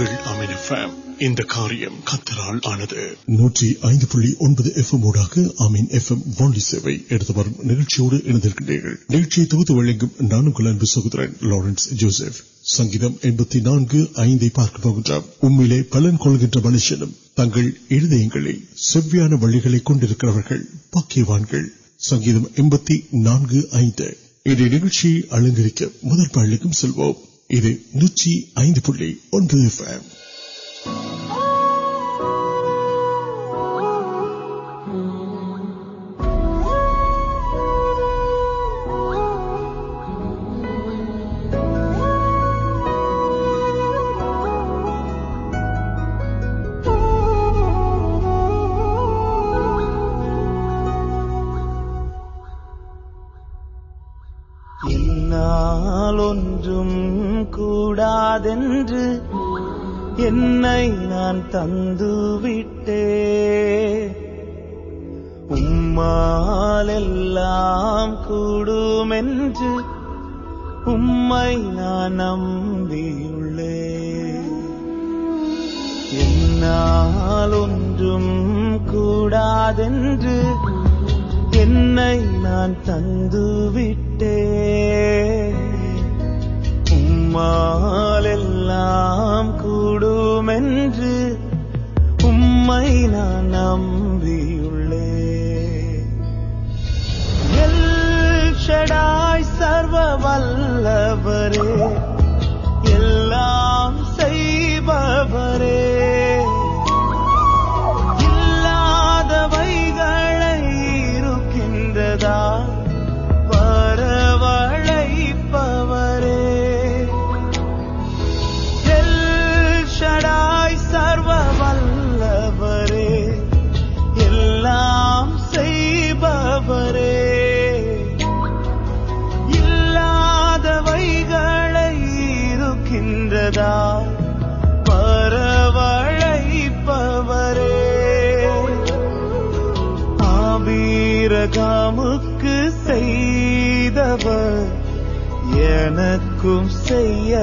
نو سکر Lawrence سنگتی نا پلنگ منشن تک سوینوان سنگ نئے ارک یہ نوچی ف نان تم ام نمال نان تند ام مینا نم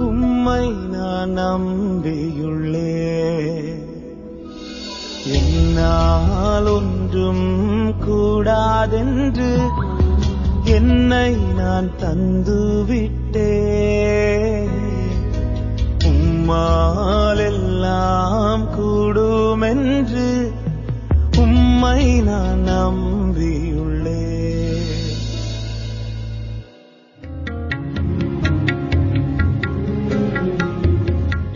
نمال نان تمام کوم نم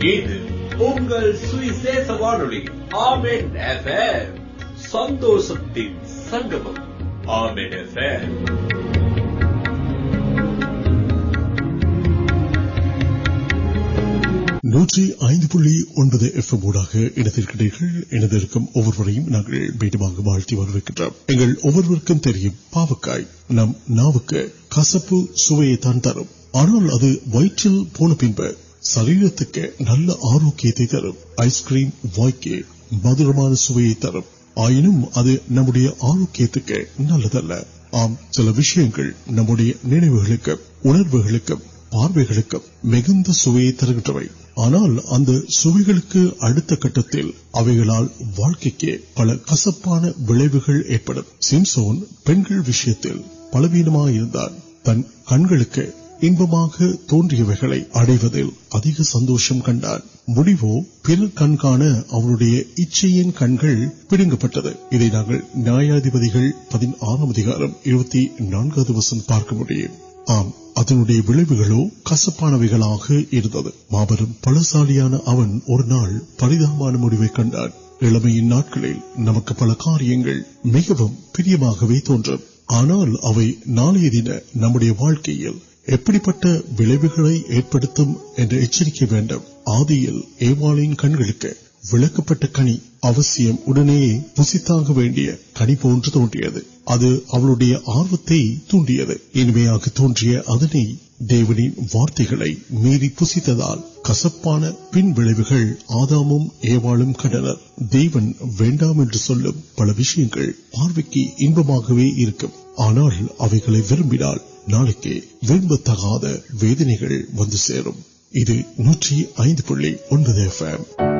نوڈا انگلے گھوٹے ویٹ پاوک نمک کسپ سوان پ سر نل آروکری مدروان سویا تر آئن آروکیشن نکلو گا پاروک موی ترگ آنا سو گل واقپان ومسون پھر پلو کنگ انب توک سندو کنانو پھر کن کا کن کو پڑھیں نیاا دیپن آن ادار دس پارک میرے ویوگ کسپان پڑ سال پرید کل میں ناٹک نمک پل کار مجھے تون آنا نا دین نمک ابتمک و کنگ کے ولکی کنی پونیا آروتے تین تویا دیوار میری پسی کسپان پین وے سو پل پاروکی ان آنا ویب تگنے ون سی نوکر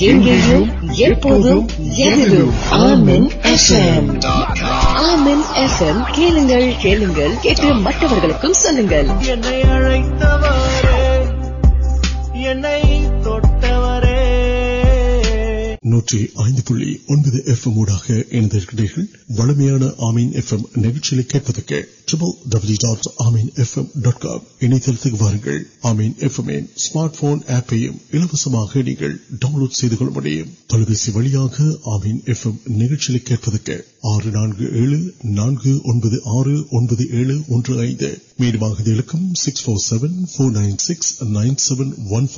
نوند کرنے کے بڑم آمین نکل ڈن لوڈ آمین نکل آج نوکر سکس فور سو نائن سکس نائن سنوکر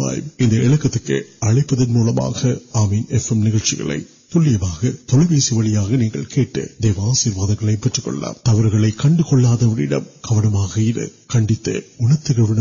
مجھے والے کیے آس تب کم کبن کن ترکیب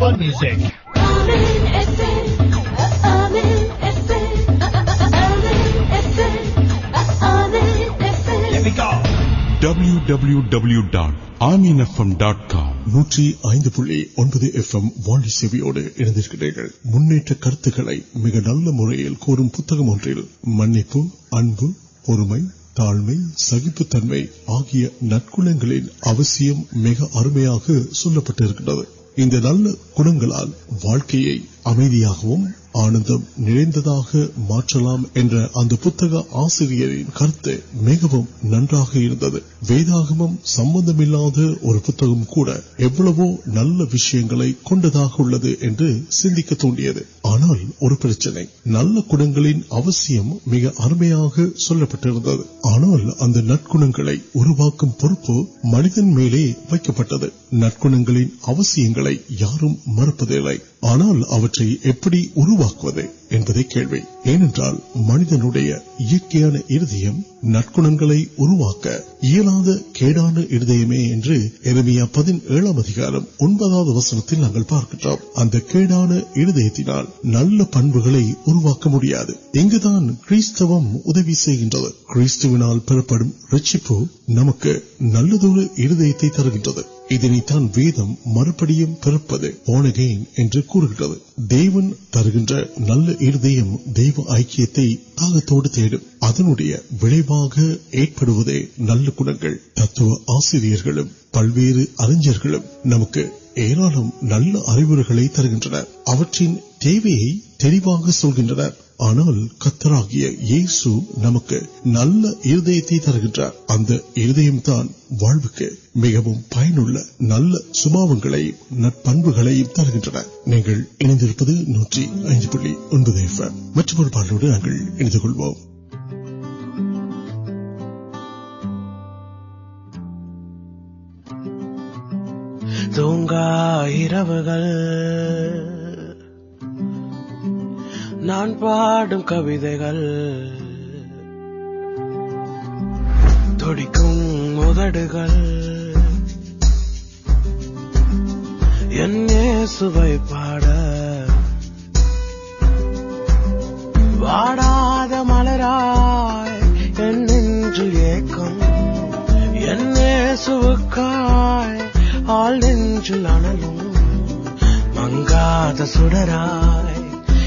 وان سیوٹ کم مل مرتم منب تا سہ آپی مجھے سوپ انلک امی آنند نام پ ویم سمندر کو نل وشی کھا سکے نل گڑن مجھے آنا نکلوک منتن مل ورل آنال منزیاندان ہوں گا وسنگ پارکان ہل پن اروک منگان کم ادی سوال پڑ نمک نل ہردو ویم مربی پے گیون ترکیم دےوت ول کر سلام کترا نمک نل ہر ترکیم مجھے پی نل سبھی پنبر تر گھر نان پاڑ کب تک ماڑ وڑ ملر نلک آل نمک سال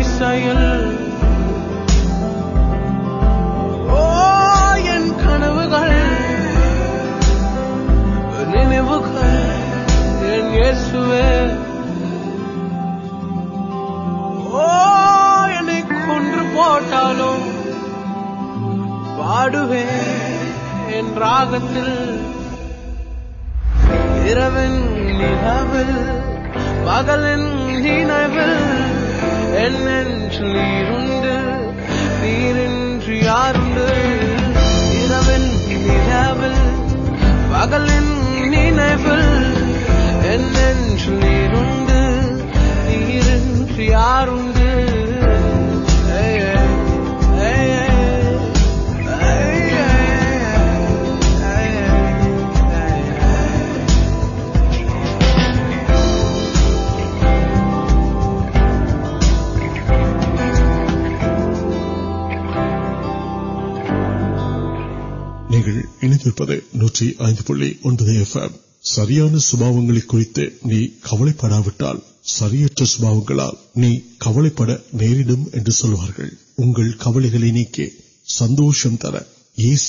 پاٹال پاو یا مغل سنیر تیرار نوبل بگل نیر نو سیا کڑا سری کب نیم کبل سندوشن ترس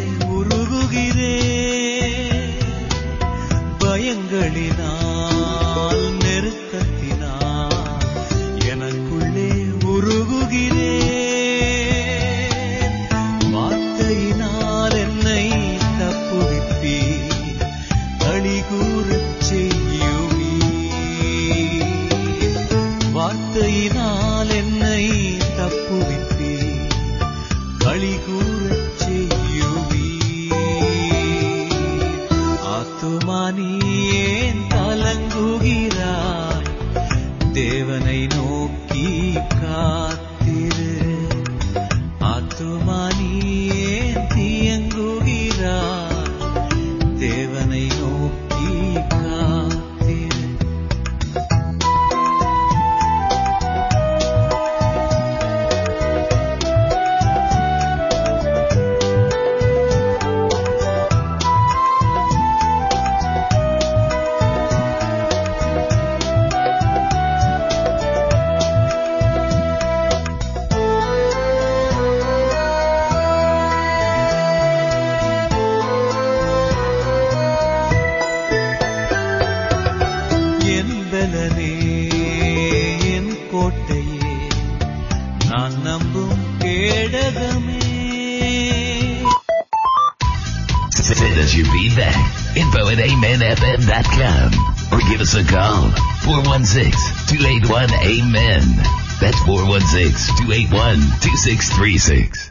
six two eight one two six three six